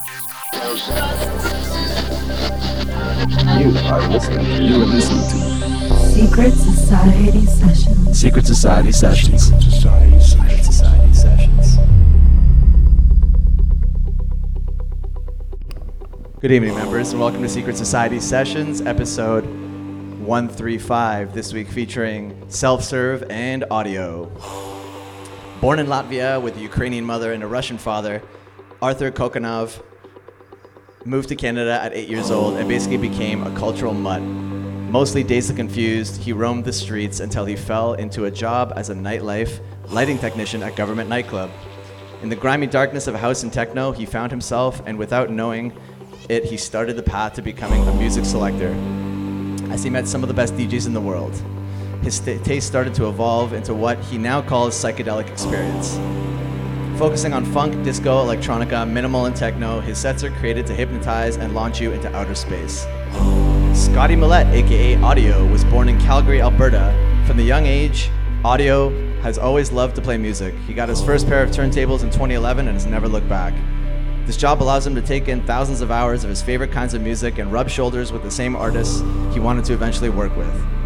You are listening. You are listening to Secret Society Sessions. Secret Society Sessions. Society Secret Society Sessions. Good evening, members, and welcome to Secret Society Sessions, episode 135. This week featuring self serve and audio. Born in Latvia with a Ukrainian mother and a Russian father, Arthur Kokonov moved to Canada at eight years old and basically became a cultural mutt. Mostly dazed and confused, he roamed the streets until he fell into a job as a nightlife lighting technician at Guvernment Nightclub. In the grimy darkness of a house and techno, he found himself, and without knowing it, he started the path to becoming a music selector. As he met some of the best DJs in the world, his st- taste started to evolve into what he now calls psychedelic experience. Focusing on funk, disco, electronica, minimal, and techno, his sets are created to hypnotize and launch you into outer space. Scotty Millette, aka Audio, was born in Calgary, Alberta. From the young age, Audio has always loved to play music. He got his first pair of turntables in 2011 and has never looked back. This job allows him to take in thousands of hours of his favorite kinds of music and rub shoulders with the same artists he wanted to eventually work with.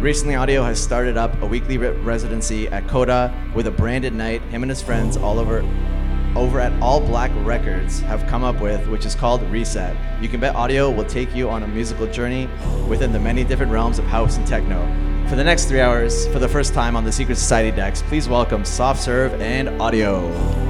Recently, Audio has started up a weekly re- residency at Coda with a branded night him and his friends all over over at All Black Records have come up with, which is called Reset. You can bet Audio will take you on a musical journey within the many different realms of house and techno. For the next three hours, for the first time on the Secret Society decks, please welcome Soft Serve and Audio.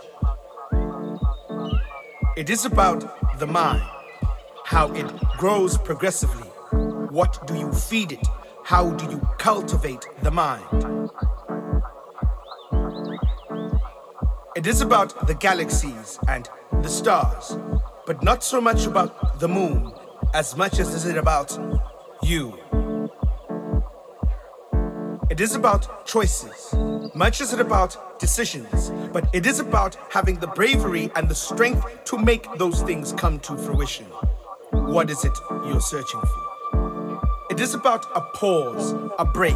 It is about the mind, how it grows progressively. What do you feed it? How do you cultivate the mind? It is about the galaxies and the stars, but not so much about the moon as much as is it about you. It is about choices, much as it about decisions, but it is about having the bravery and the strength to make those things come to fruition. What is it you're searching for? It is about a pause, a break,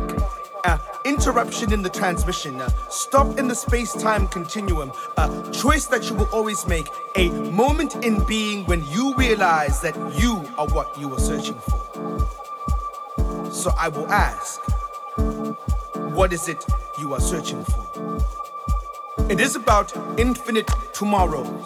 an interruption in the transmission, a stop in the space time continuum, a choice that you will always make, a moment in being when you realize that you are what you are searching for. So I will ask, what is it you are searching for? It is about infinite tomorrows,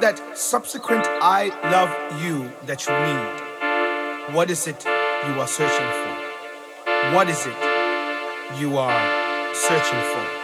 That subsequent I love you that you need? What is it you are searching for? What is it you are searching for?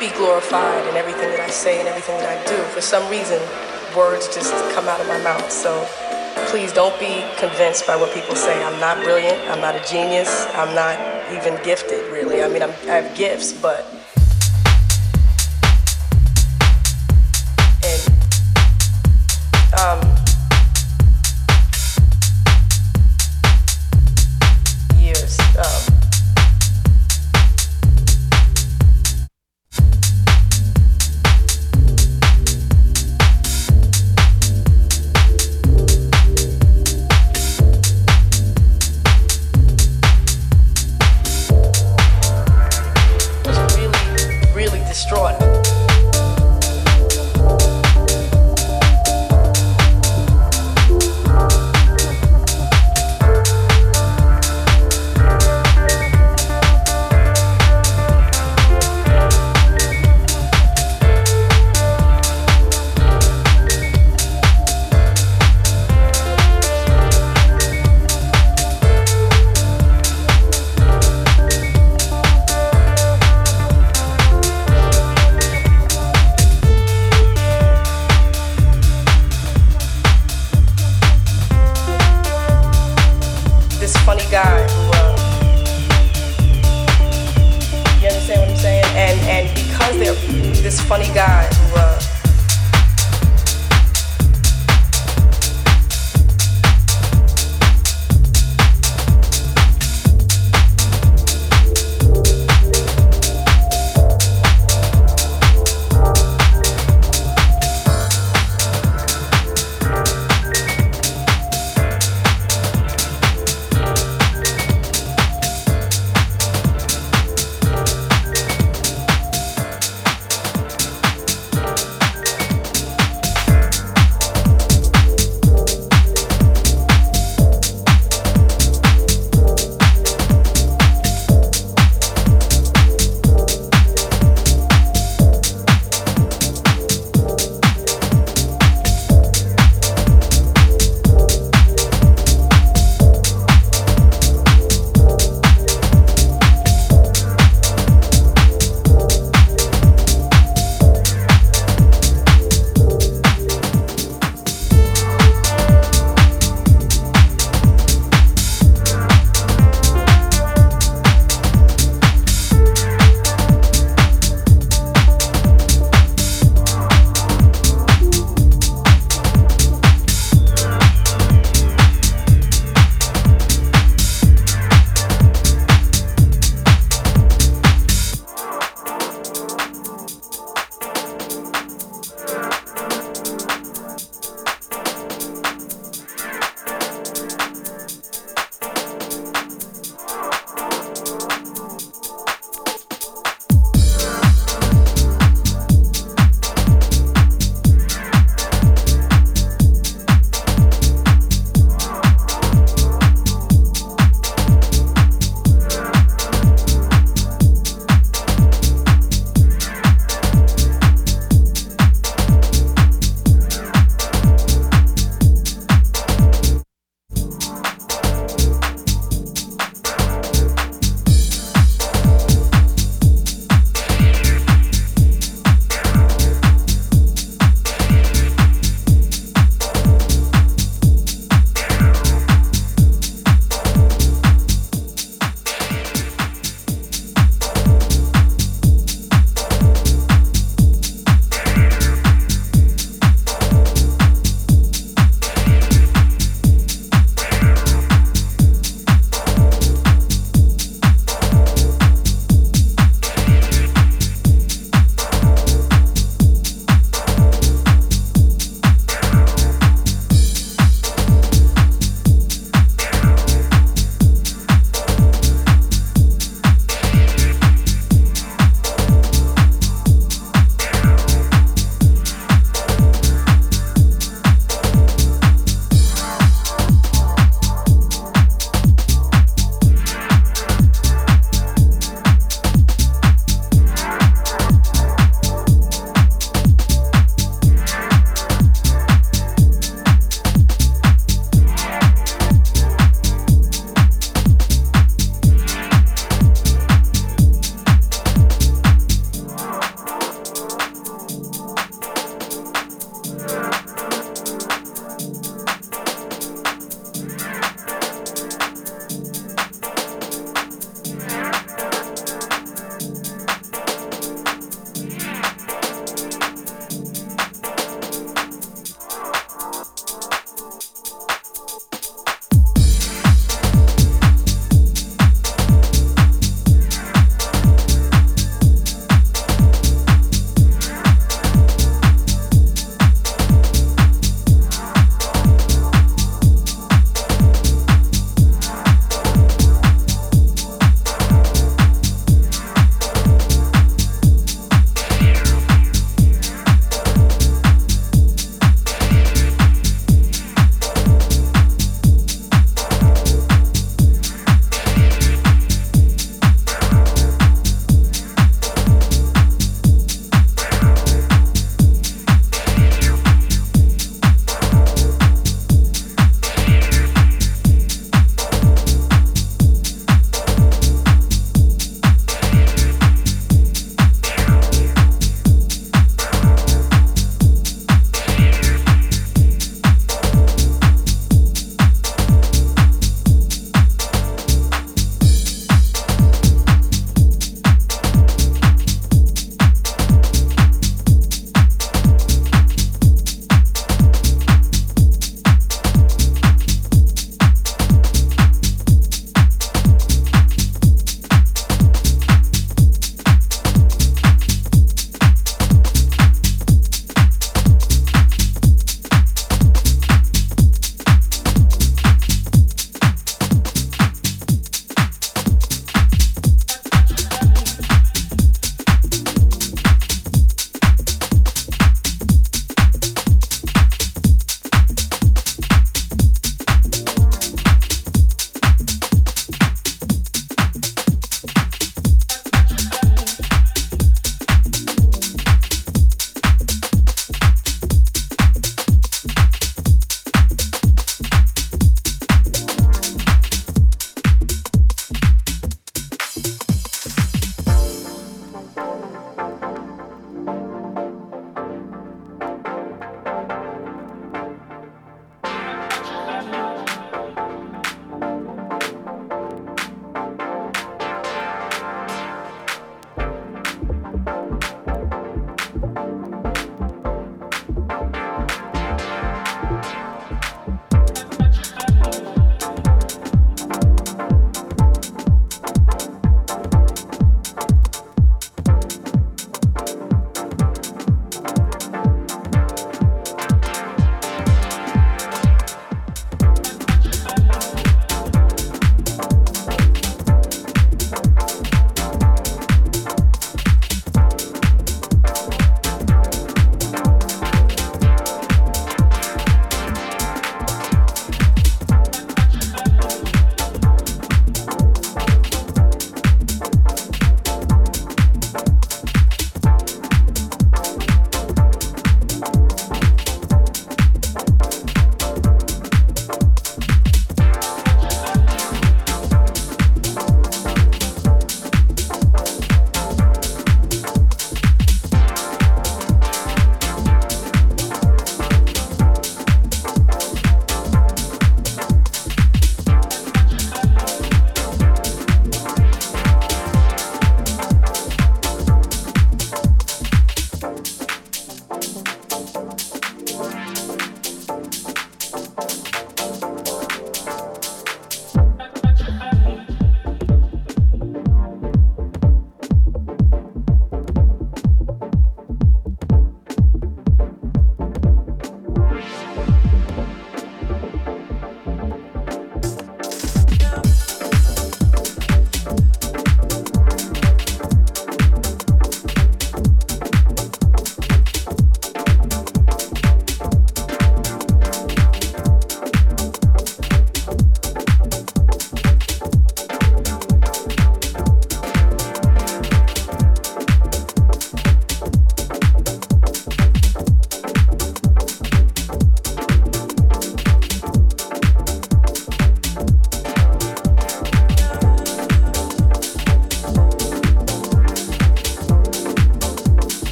Be glorified in everything that I say and everything that I do. For some reason, words just come out of my mouth. So please don't be convinced by what people say. I'm not brilliant. I'm not a genius. I'm not even gifted, really. I mean, I'm, I have gifts, but.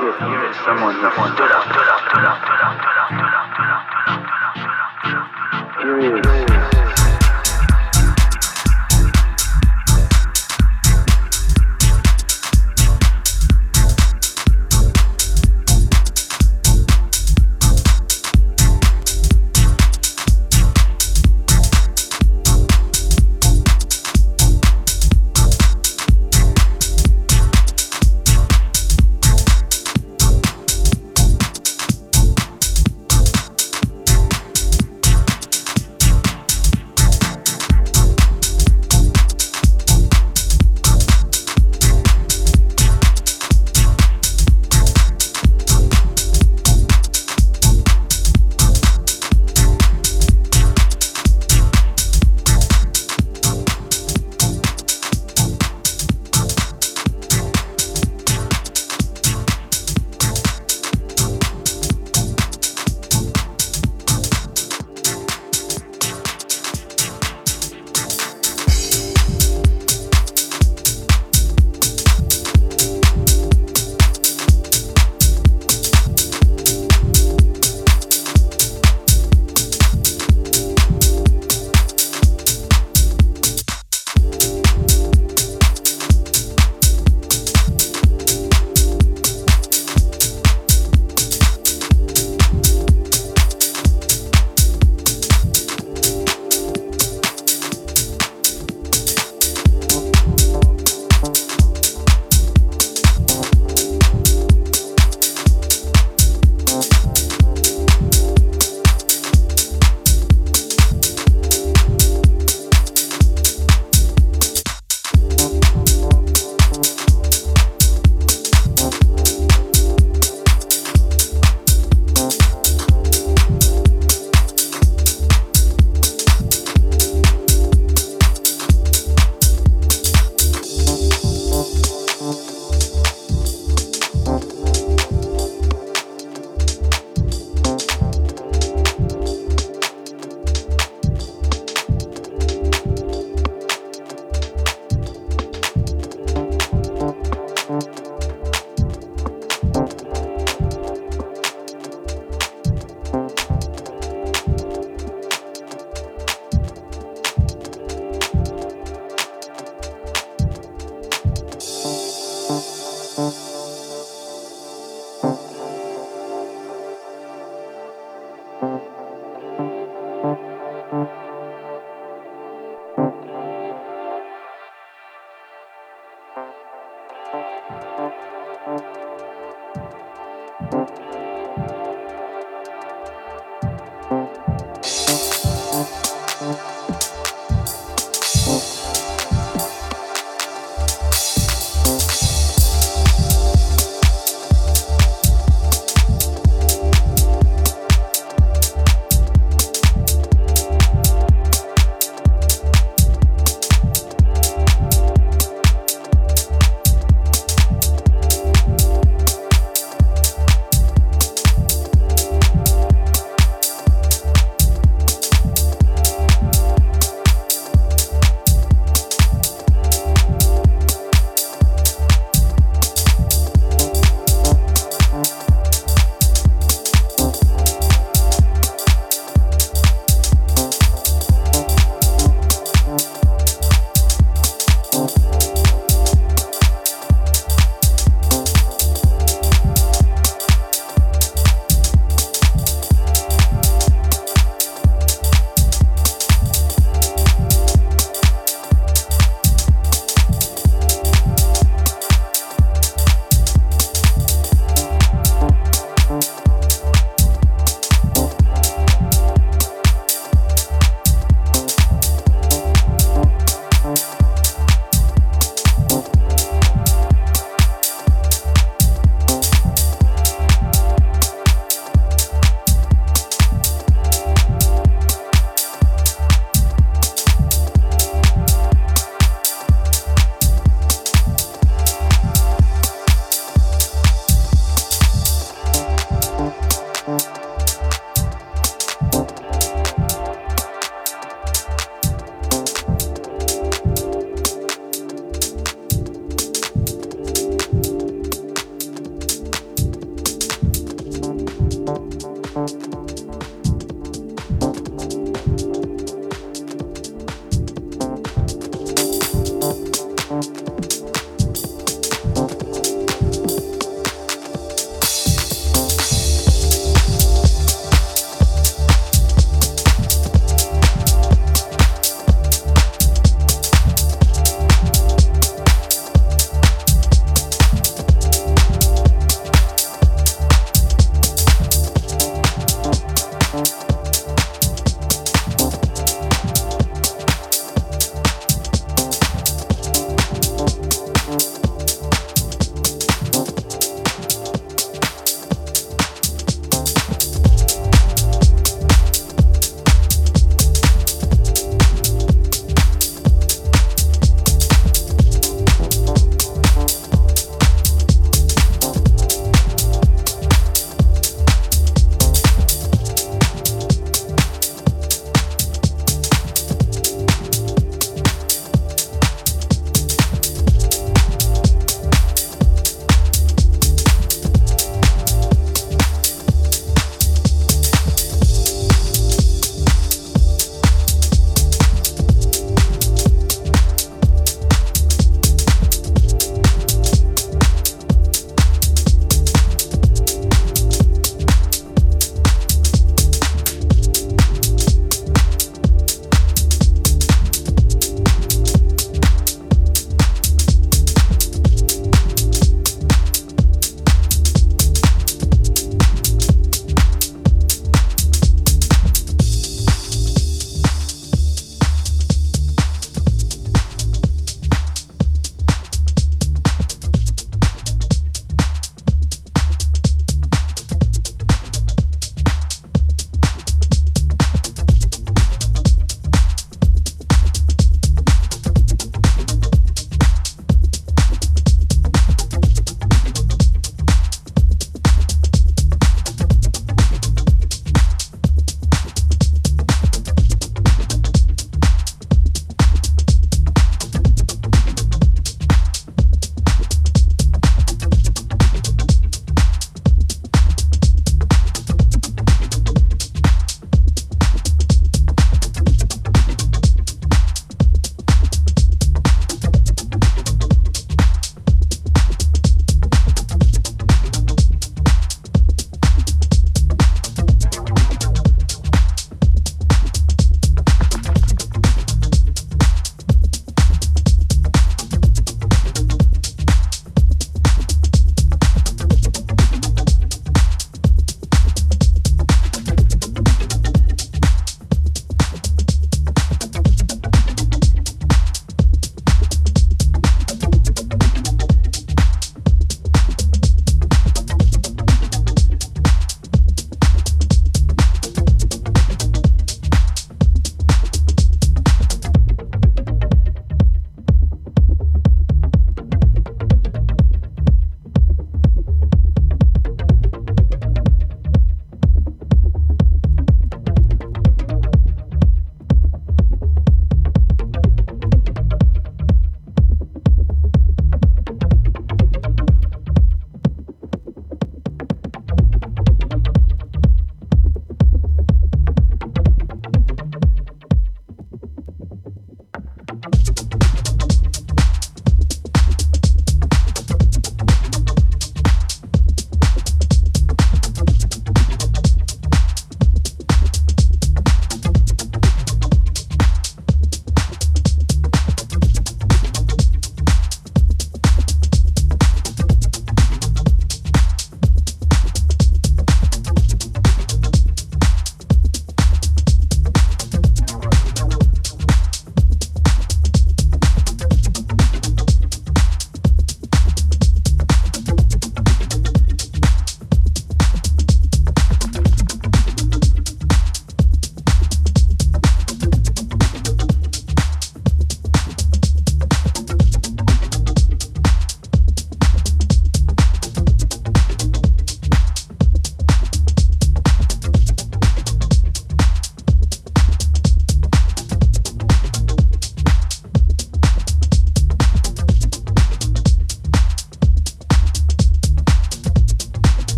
Here is someone that stood up.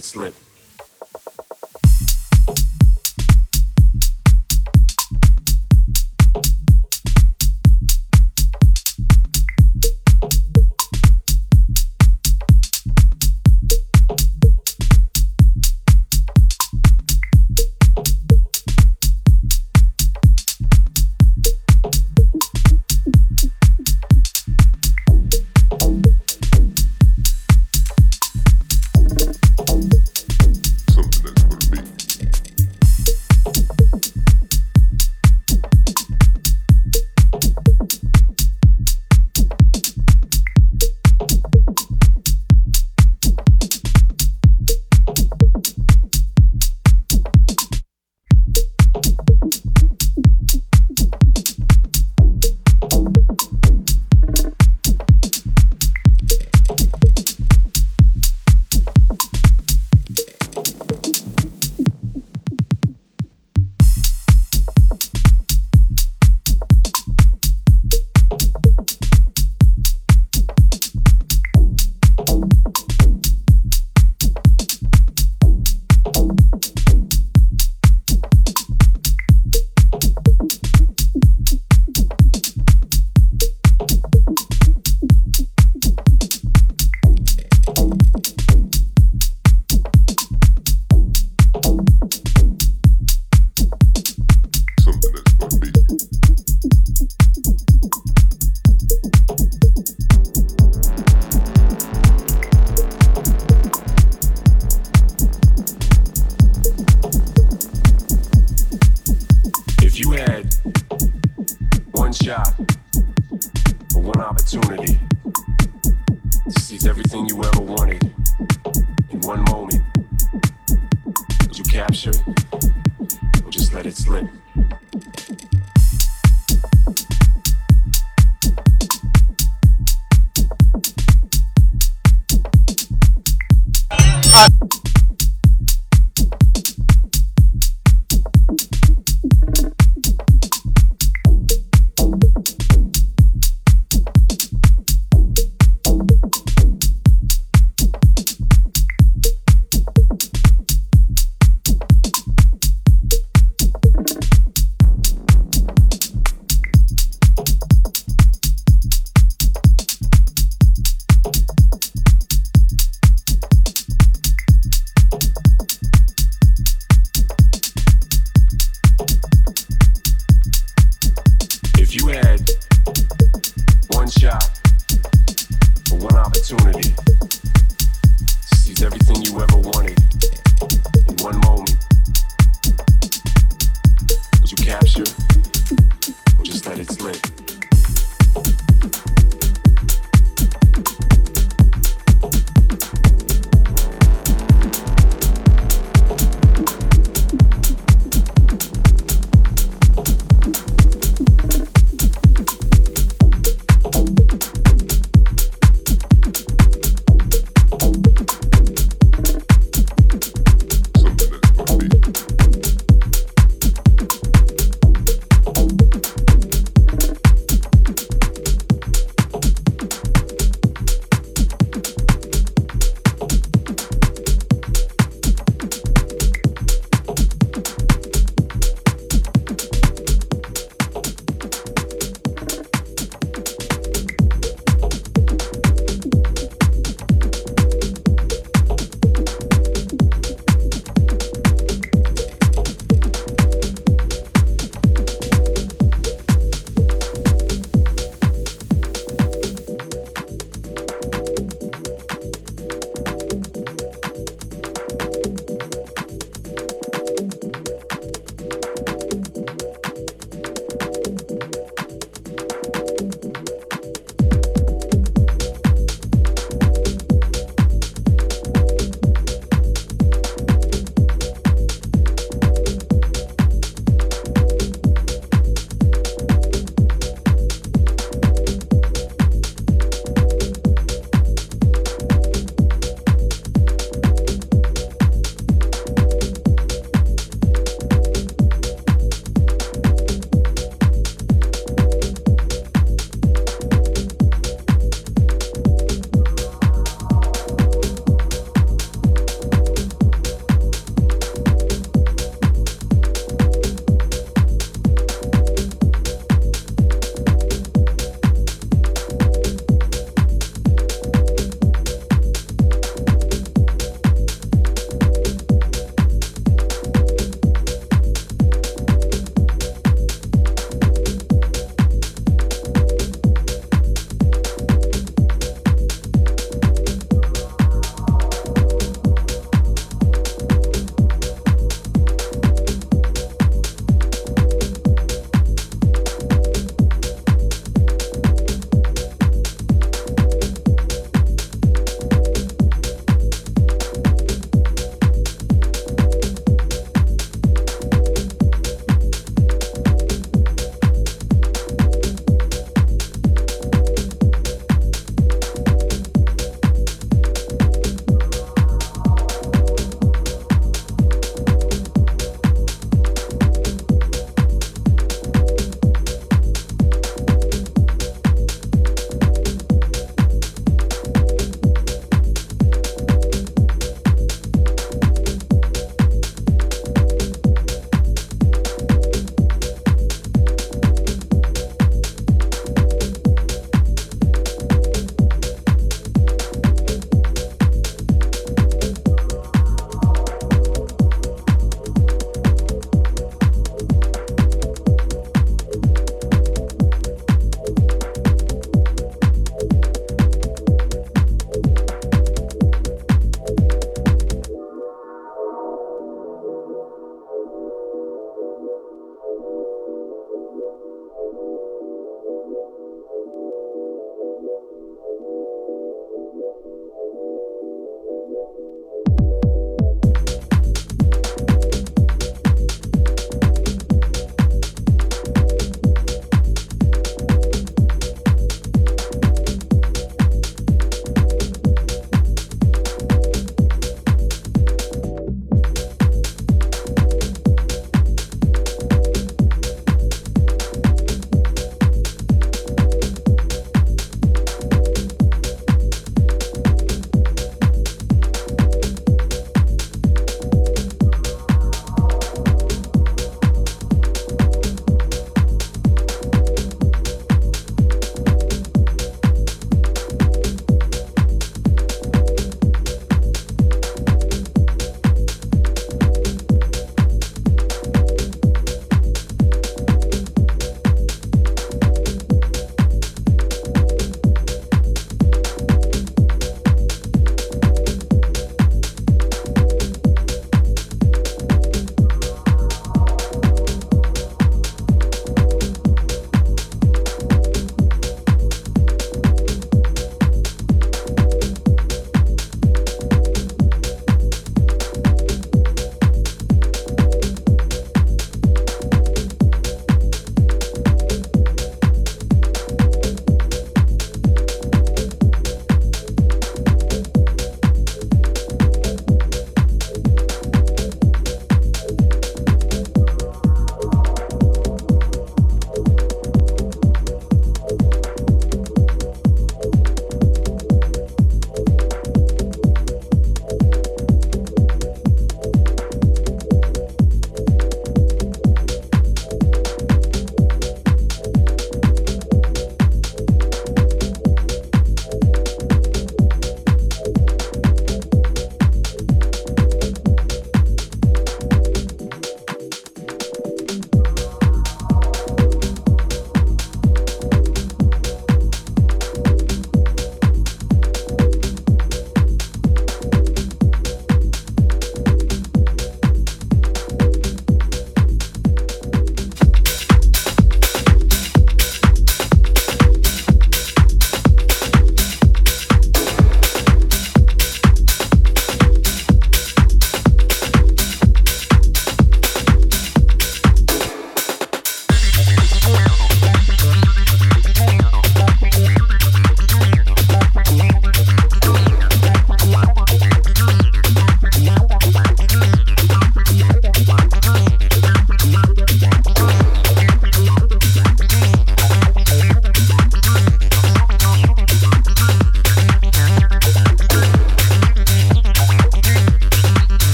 It slip?